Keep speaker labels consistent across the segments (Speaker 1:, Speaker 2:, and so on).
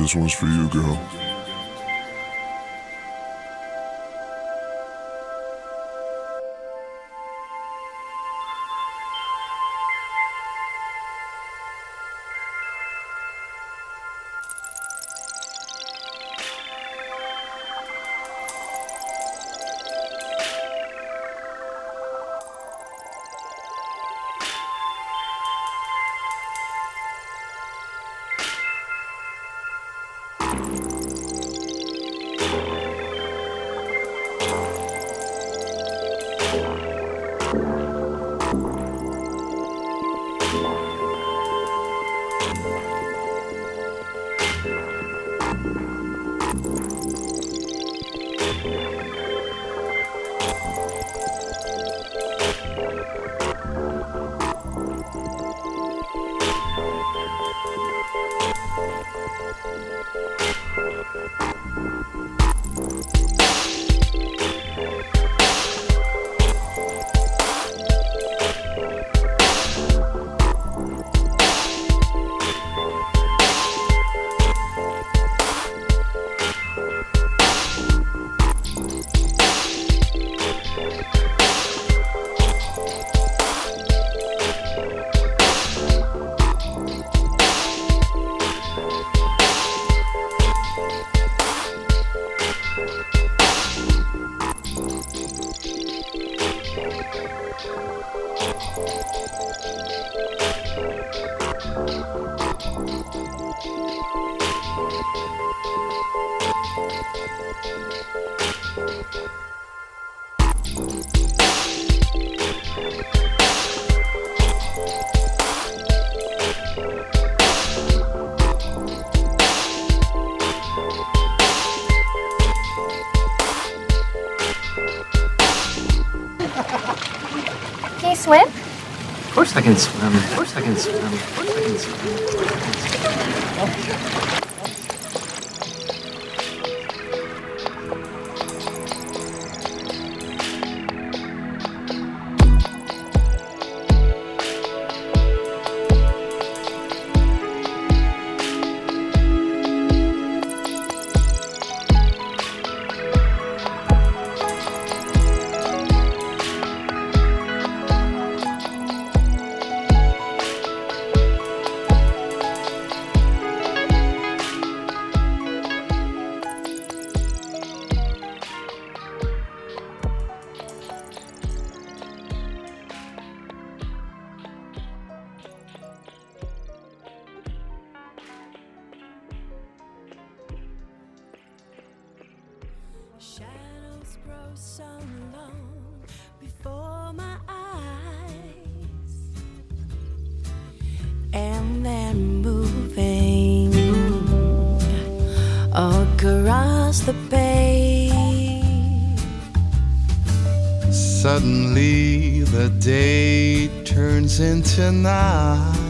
Speaker 1: This one's for you, girl.
Speaker 2: Across the page.
Speaker 3: Suddenly the day turns into night.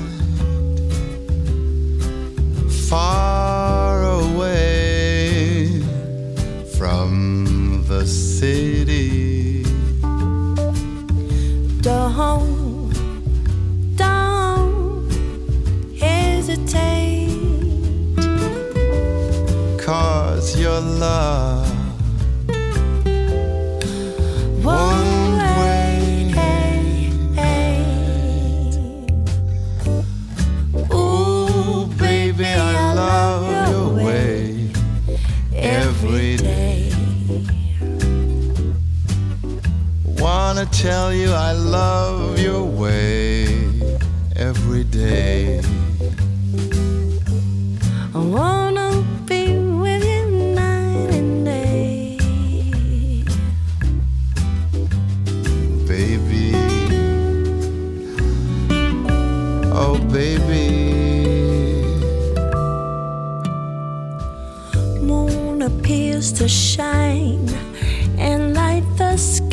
Speaker 3: Tell you I love your way every day.
Speaker 2: I wanna be with you night and day.
Speaker 3: baby. Oh, baby.
Speaker 2: Moon appears to shine and light the sky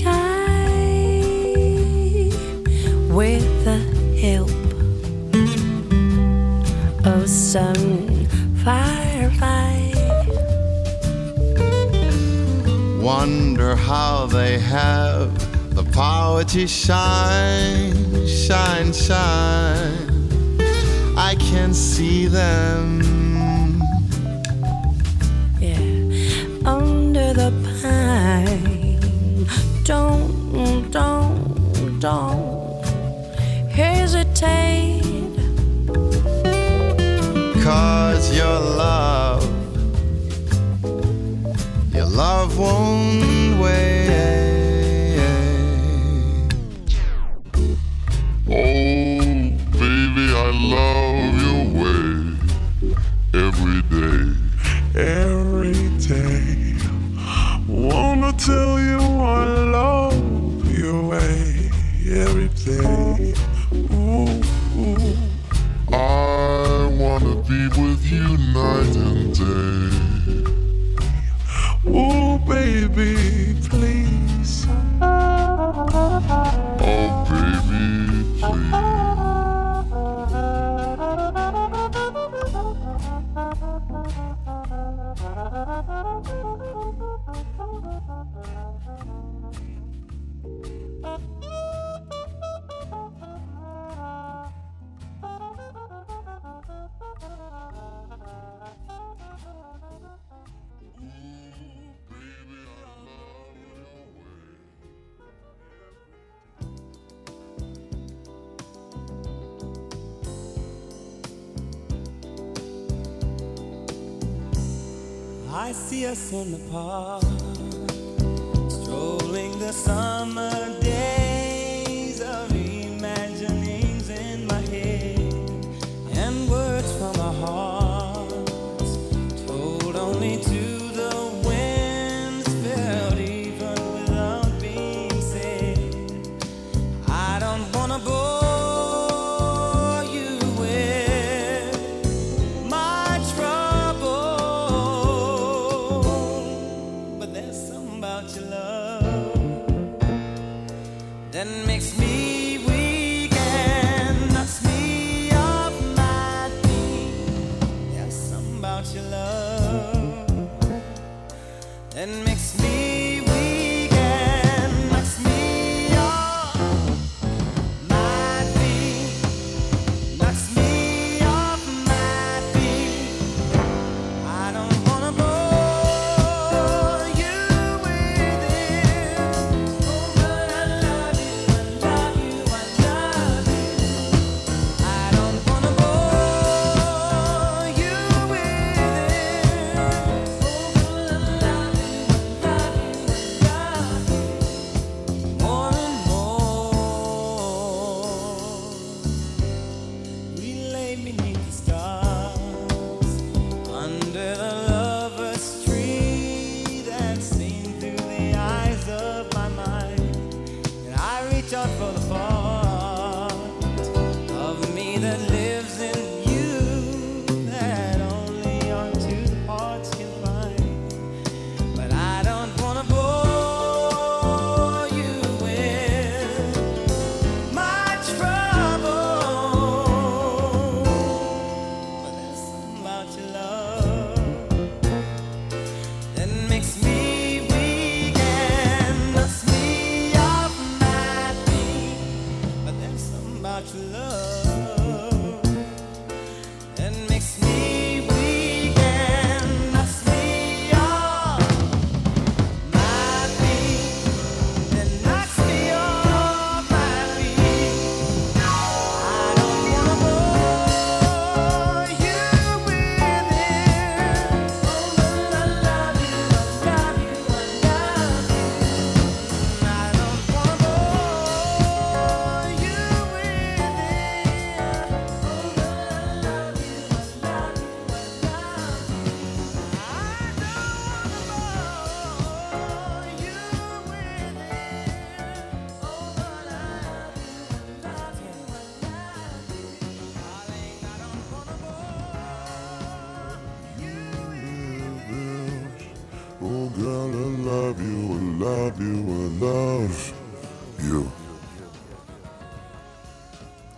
Speaker 3: wonder how they have the power to shine, shine, shine. I can see them. Yeah, under the pine. Don't, don't, don't hesitate. one way.
Speaker 1: Oh, baby, I love your way every day. Every day. Wanna tell you I love your way every day. Ooh, ooh. I wanna be with you night and day. Oh, baby, please. Oh, baby, please.
Speaker 4: I see us in the park, strolling the summer day. don't wanna
Speaker 1: go.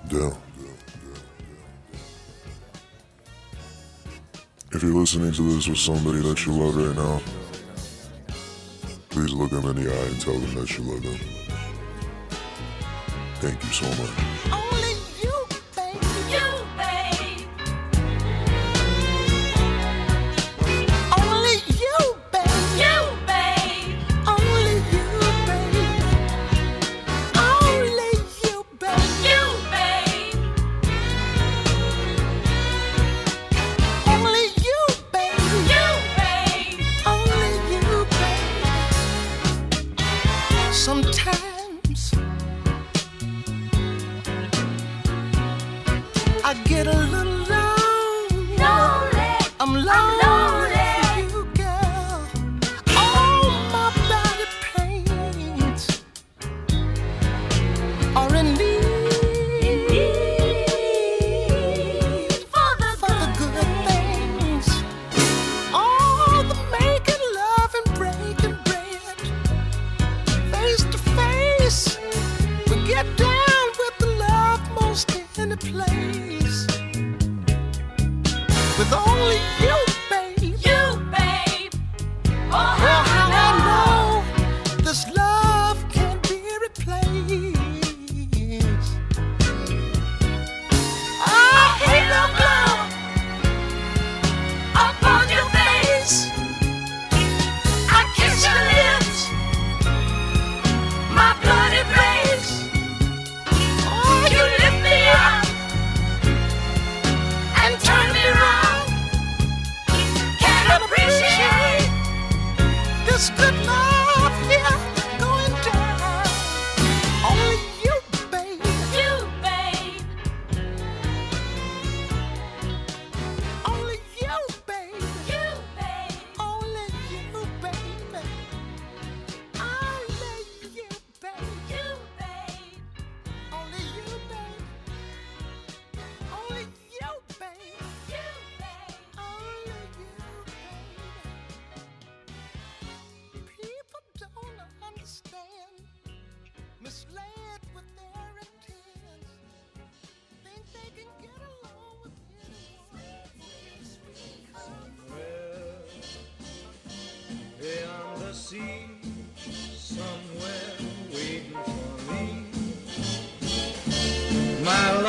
Speaker 1: down. If you're listening to this with somebody that you love right now, please look them in the eye and tell them that you love them. Thank you so much.
Speaker 5: Oh,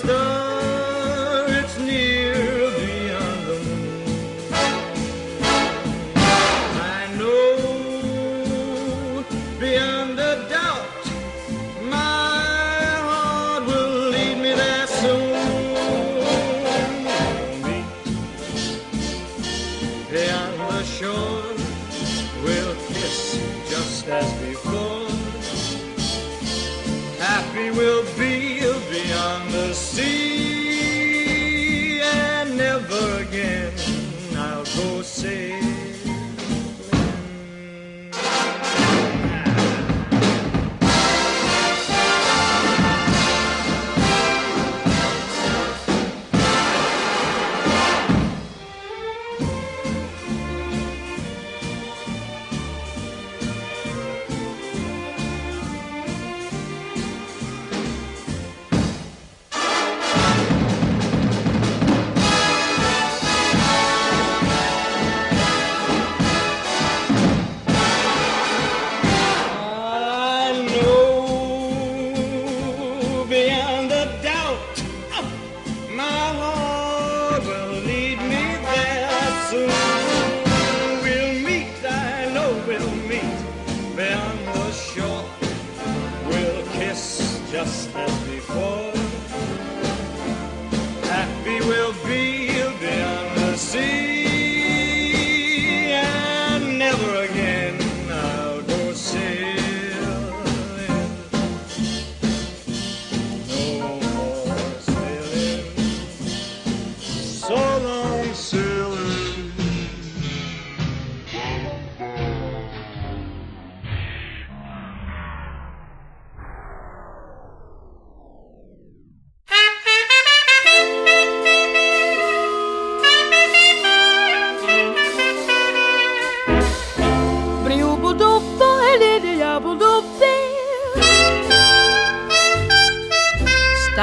Speaker 6: beyond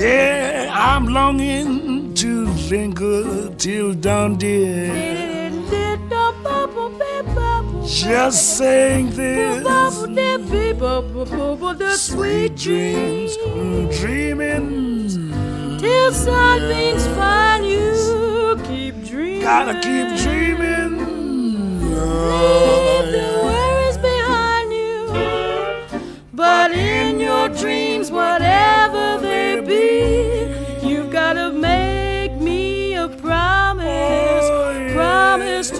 Speaker 7: Yeah, I'm longing to linger till dawn, dear. Just saying this. The sweet dreams, dreaming.
Speaker 8: Till sunbeams find you, keep dreaming.
Speaker 7: Gotta keep dreaming.
Speaker 8: Leave the worries behind you. But dreams, whatever they be, you've gotta make me a promise. Promise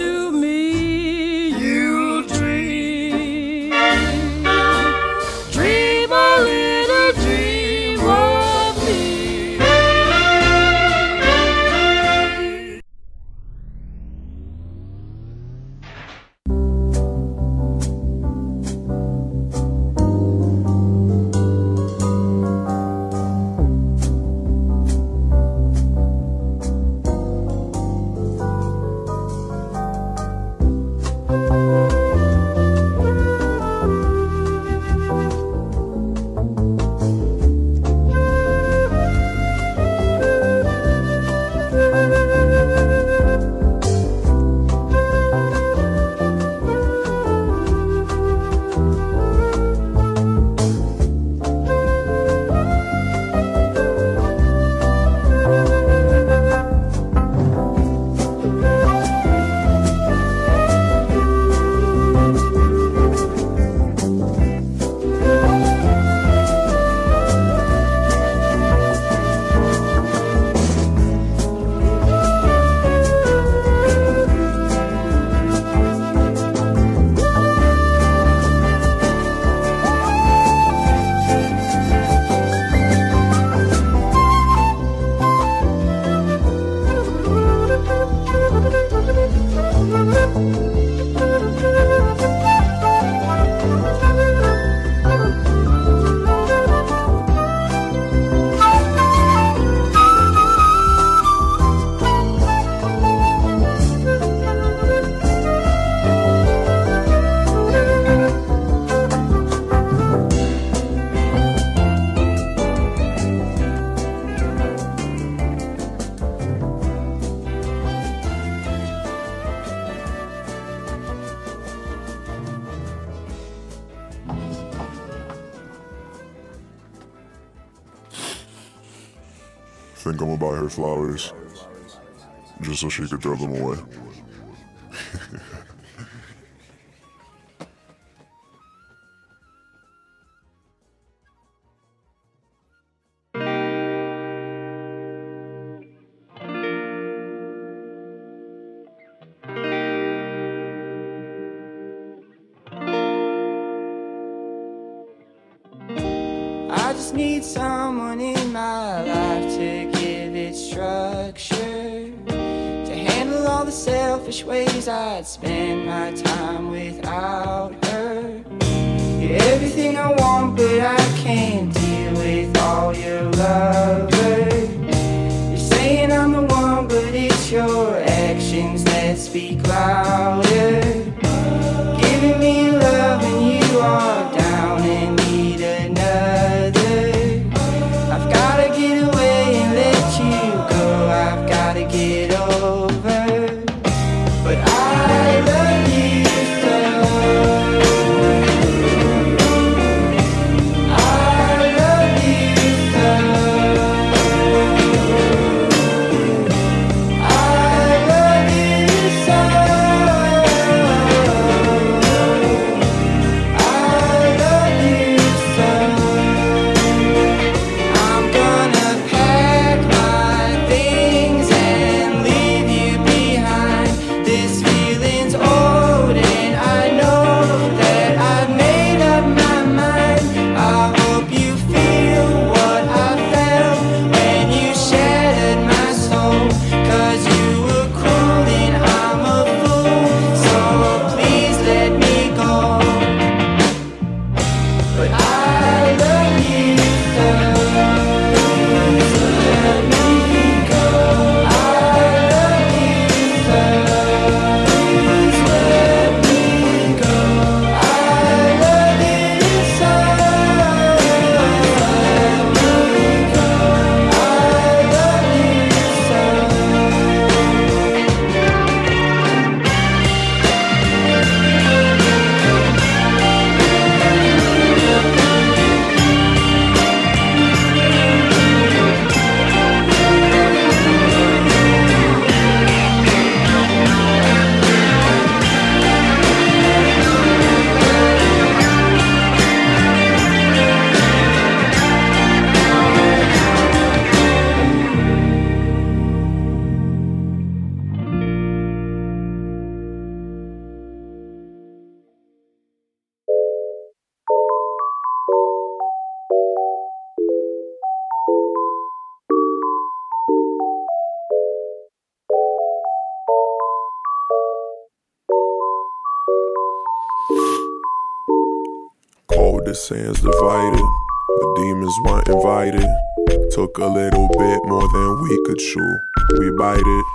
Speaker 9: so she could throw them away.
Speaker 10: I'd spend my time without her. You're everything I want, but I can't deal with all your lovers. You're saying I'm the one, but it's your actions that speak louder.
Speaker 11: Sands divided. The demons weren't invited. Took a little bit more than we could chew. We bite it.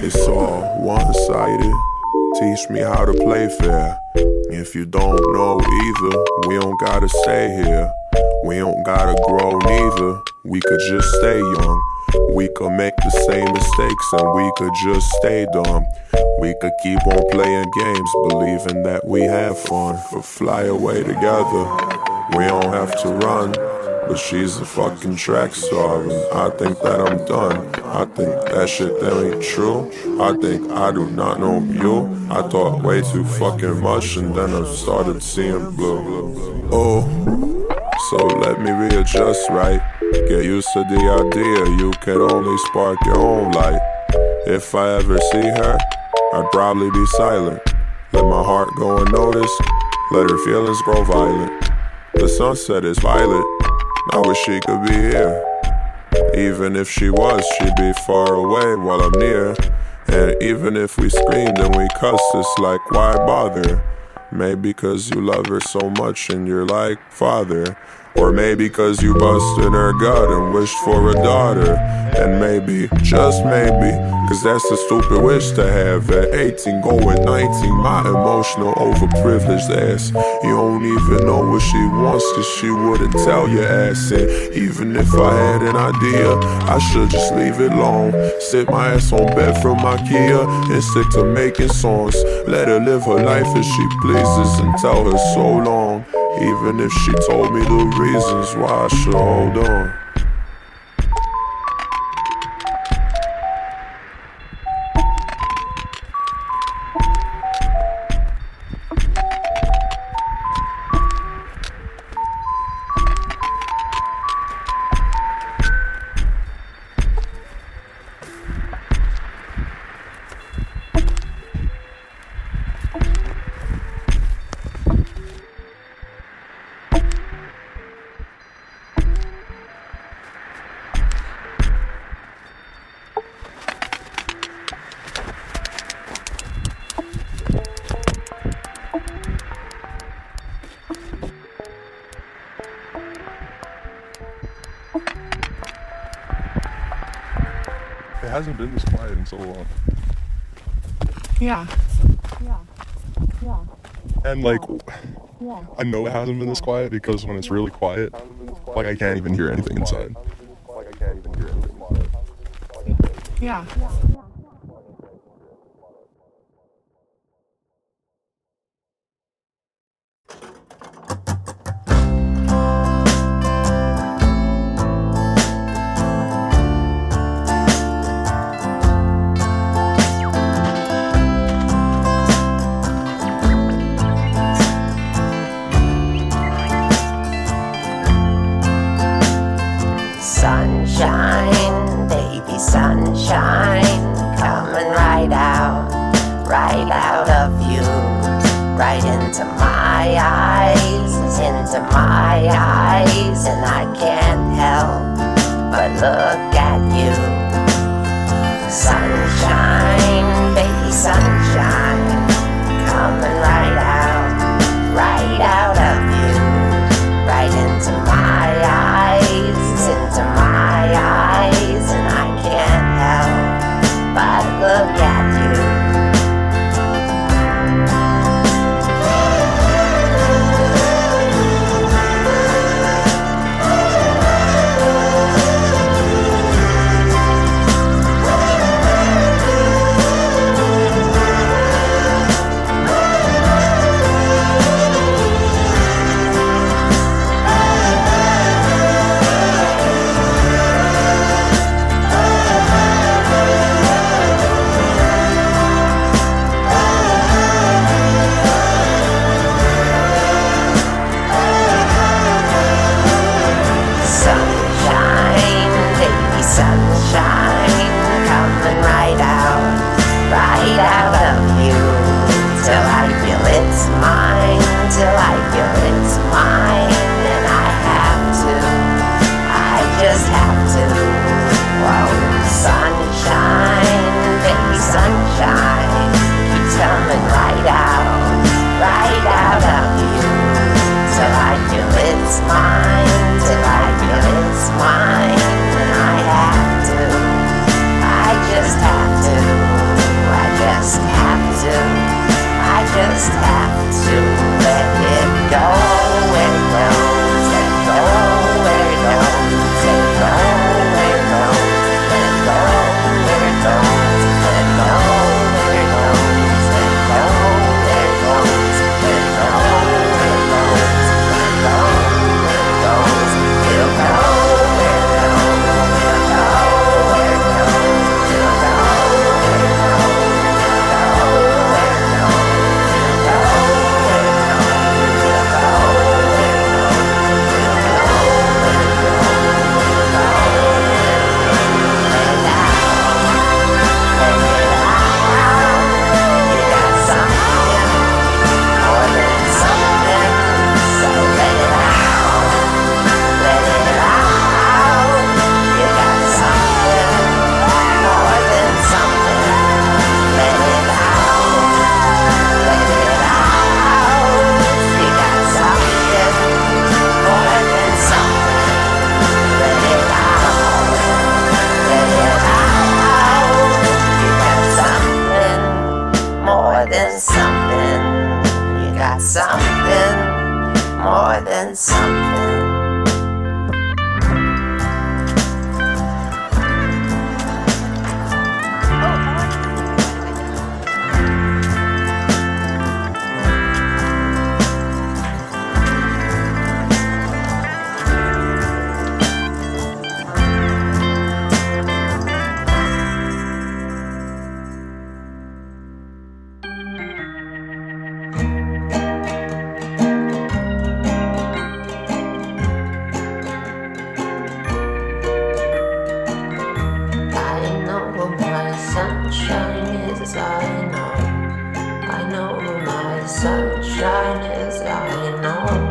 Speaker 11: it's all one sided. Teach me how to play fair. If you don't know either, we don't gotta stay here. We don't gotta grow neither. We could just stay young. We could make the same mistakes and we could just stay dumb. We could keep on playing games, believing that we have fun, or fly away together. We don't have to run, but she's a fucking track star, and I think that I'm done. I think that shit that ain't true. I think I do not know you. I thought way too fucking much, and then I started seeing blue. Oh, so let me readjust right. Get used to the idea you can only spark your own light. If I ever see her, I'd probably be silent. Let my heart go unnoticed. Let her feelings grow violent. The sunset is violet. I wish she could be here. Even if she was, she'd be far away while I'm near. And even if we screamed and we cussed, it's like, why bother? Maybe cause you love her so much and you're like, father. Or maybe cause you busted her gut and wished for a daughter. And maybe, just maybe, cause that's a stupid wish to have at 18 going 19. My emotional overprivileged ass. You don't even know what she wants cause she wouldn't tell your ass. And even if I had an idea, I should just leave it alone. Sit my ass on bed from Ikea and stick to making songs. Let her live her life as she pleases and tell her so long. Even if she told me the reasons why I should hold on.
Speaker 12: Hasn't been this quiet because when it's really quiet, like I can't even hear anything inside.
Speaker 13: Yeah.
Speaker 14: shyness, I
Speaker 13: know.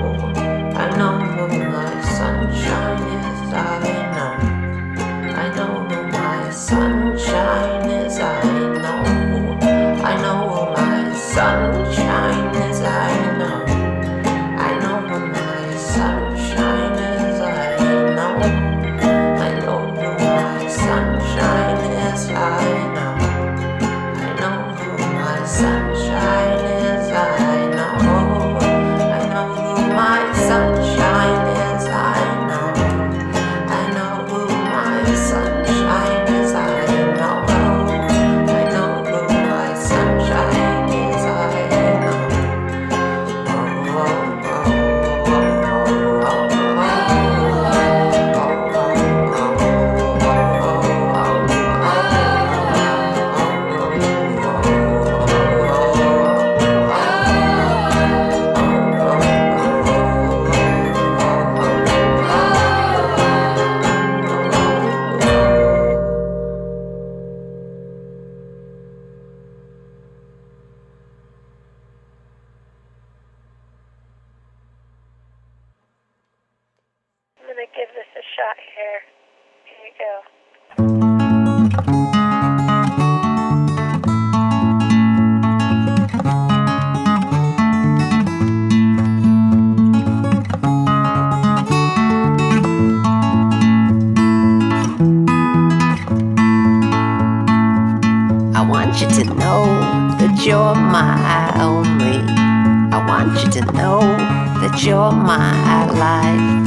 Speaker 13: My life.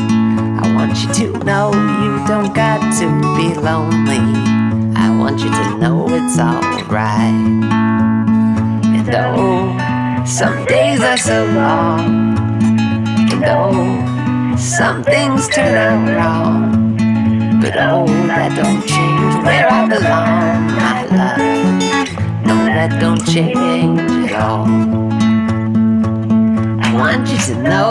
Speaker 13: I want you to know you don't got to be lonely. I want you to know it's alright. And oh, some days are so long. And oh, some things turn out wrong. But oh, that don't change where I belong, my love. No, that don't change at all. I want you to know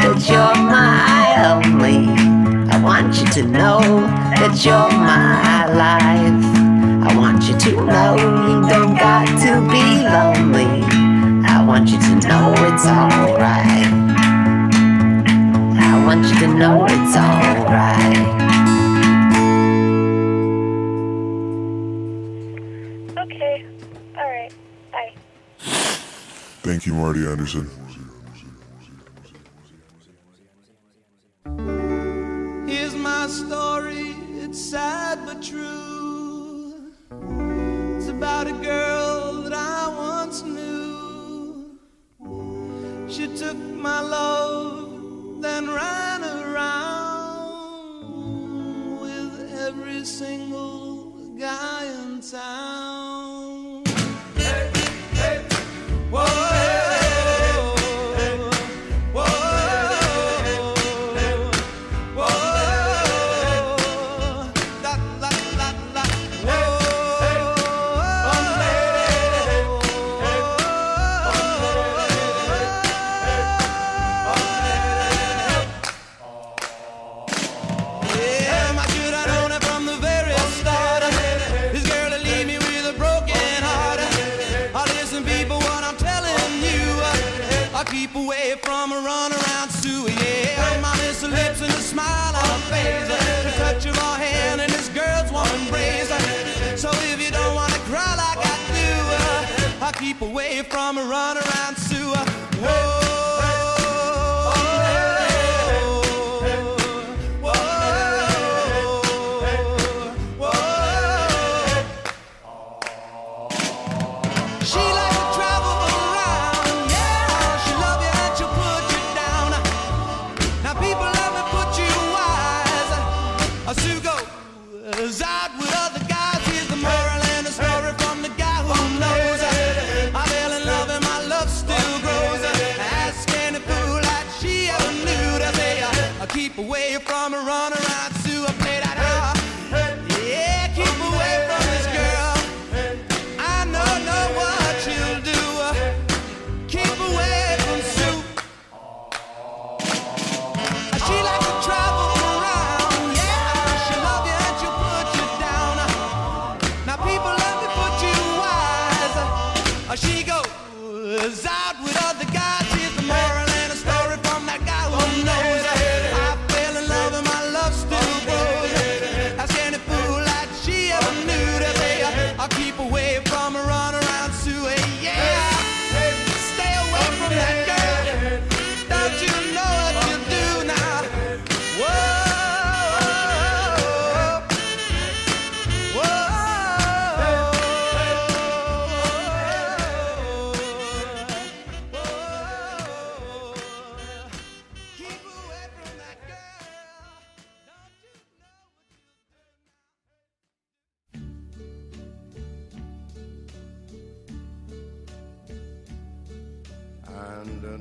Speaker 13: that you're my only. I want you to know that you're my life. I want you to know you don't got to be lonely. I want you to know it's alright. I want you to know it's alright.
Speaker 15: Okay. All right. Bye.
Speaker 1: Thank you, Marty Anderson.
Speaker 4: Story, it's sad but true. It's about a girl that I once knew. She took my love, keep away from a run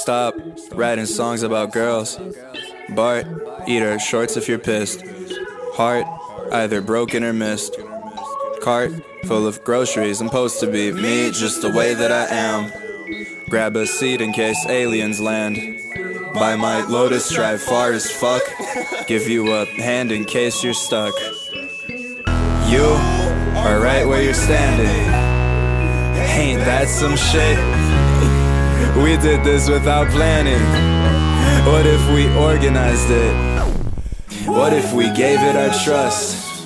Speaker 16: Stop writing songs about girls. Bart, eat shorts if you're pissed. Heart, either broken or missed. Cart full of groceries, I'm supposed to be me just the way that I am. Grab a seat in case aliens land. Buy my Lotus, drive far as fuck. Give you a hand in case you're stuck. You are right where you're standing. Ain't that some shit? We did this without planning. What if we organized it? What if we gave it our trust?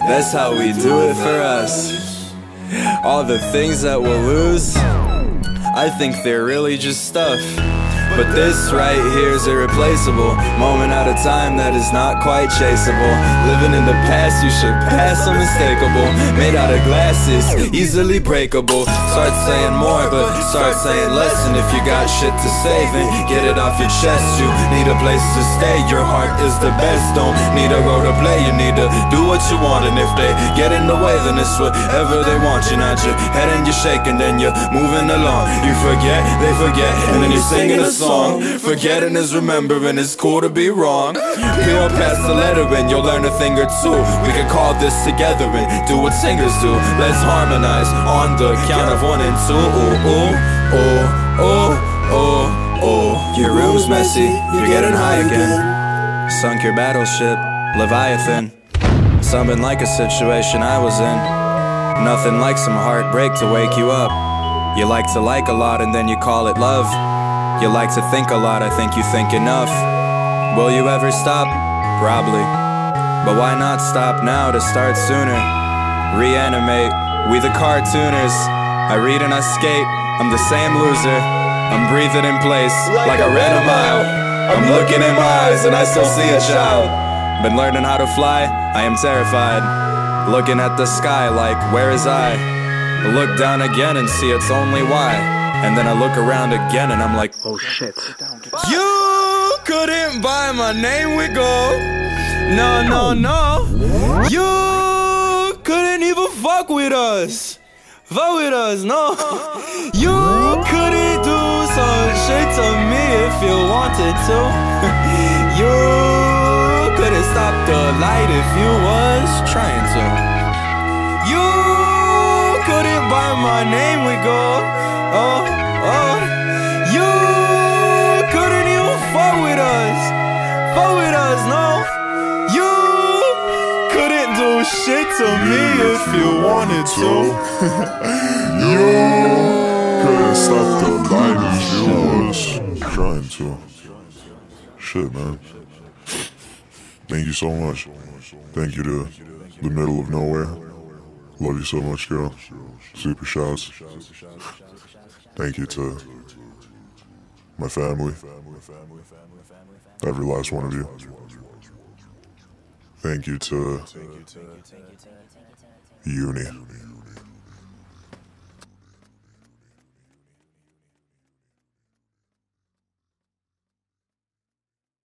Speaker 16: That's how we do it for us. All the things that we'll lose, I think they're really just stuff. But this right here is irreplaceable. Moment at a time that is not quite chaseable. Living in the past, you should pass unmistakable. Made out of glasses, easily breakable. Start saying more, but start saying less. And if you got shit to save then get it off your chest. You need a place to stay, your heart is the best. Don't need a role to play, you need to do what you want. And if they get in the way, then it's whatever they want. You're not your head and you're shaking, then you're moving along. You forget, they forget, and then you're singing a song. Forgetting is remembering, it's cool to be wrong. Peel past the lettering, you'll learn a thing or two. We can call this together and do what singers do. Let's harmonize on the count of one and two. Ooh, ooh, ooh, ooh, ooh, ooh. Your room's messy, you're getting high again. Sunk your battleship, Leviathan. Something like a situation I was in. Nothing like some heartbreak to wake you up. You like to like a lot and then you call it love. You like to think a lot, I think you think enough. Will you ever stop? Probably. But why not stop now to start sooner? Reanimate, we the cartooners. I read and I skate, I'm the same loser. I'm breathing in place like I ran a mile. I'm looking in my eyes and I still see a child. Been learning how to fly, I am terrified. Looking at the sky like, where is I? Look down again and see it's only why. And then I look around again and I'm like, oh shit. You couldn't buy my name with gold. No, no, no. You couldn't even fuck with us. Fuck with us, no. You couldn't do some shit to me if you wanted to. You couldn't stop the light if you was trying to. You couldn't buy my name with gold. Oh, oh. You couldn't even fuck with us. Fuck with us, no. You couldn't do shit to me if you wanted to.
Speaker 1: You couldn't stop the light if you was trying to. Shit, man. Thank you so much. Thank you to the middle of nowhere. Love you so much, girl. Super shouts. Thank you to my family. Every last one of you. Thank you to Uni.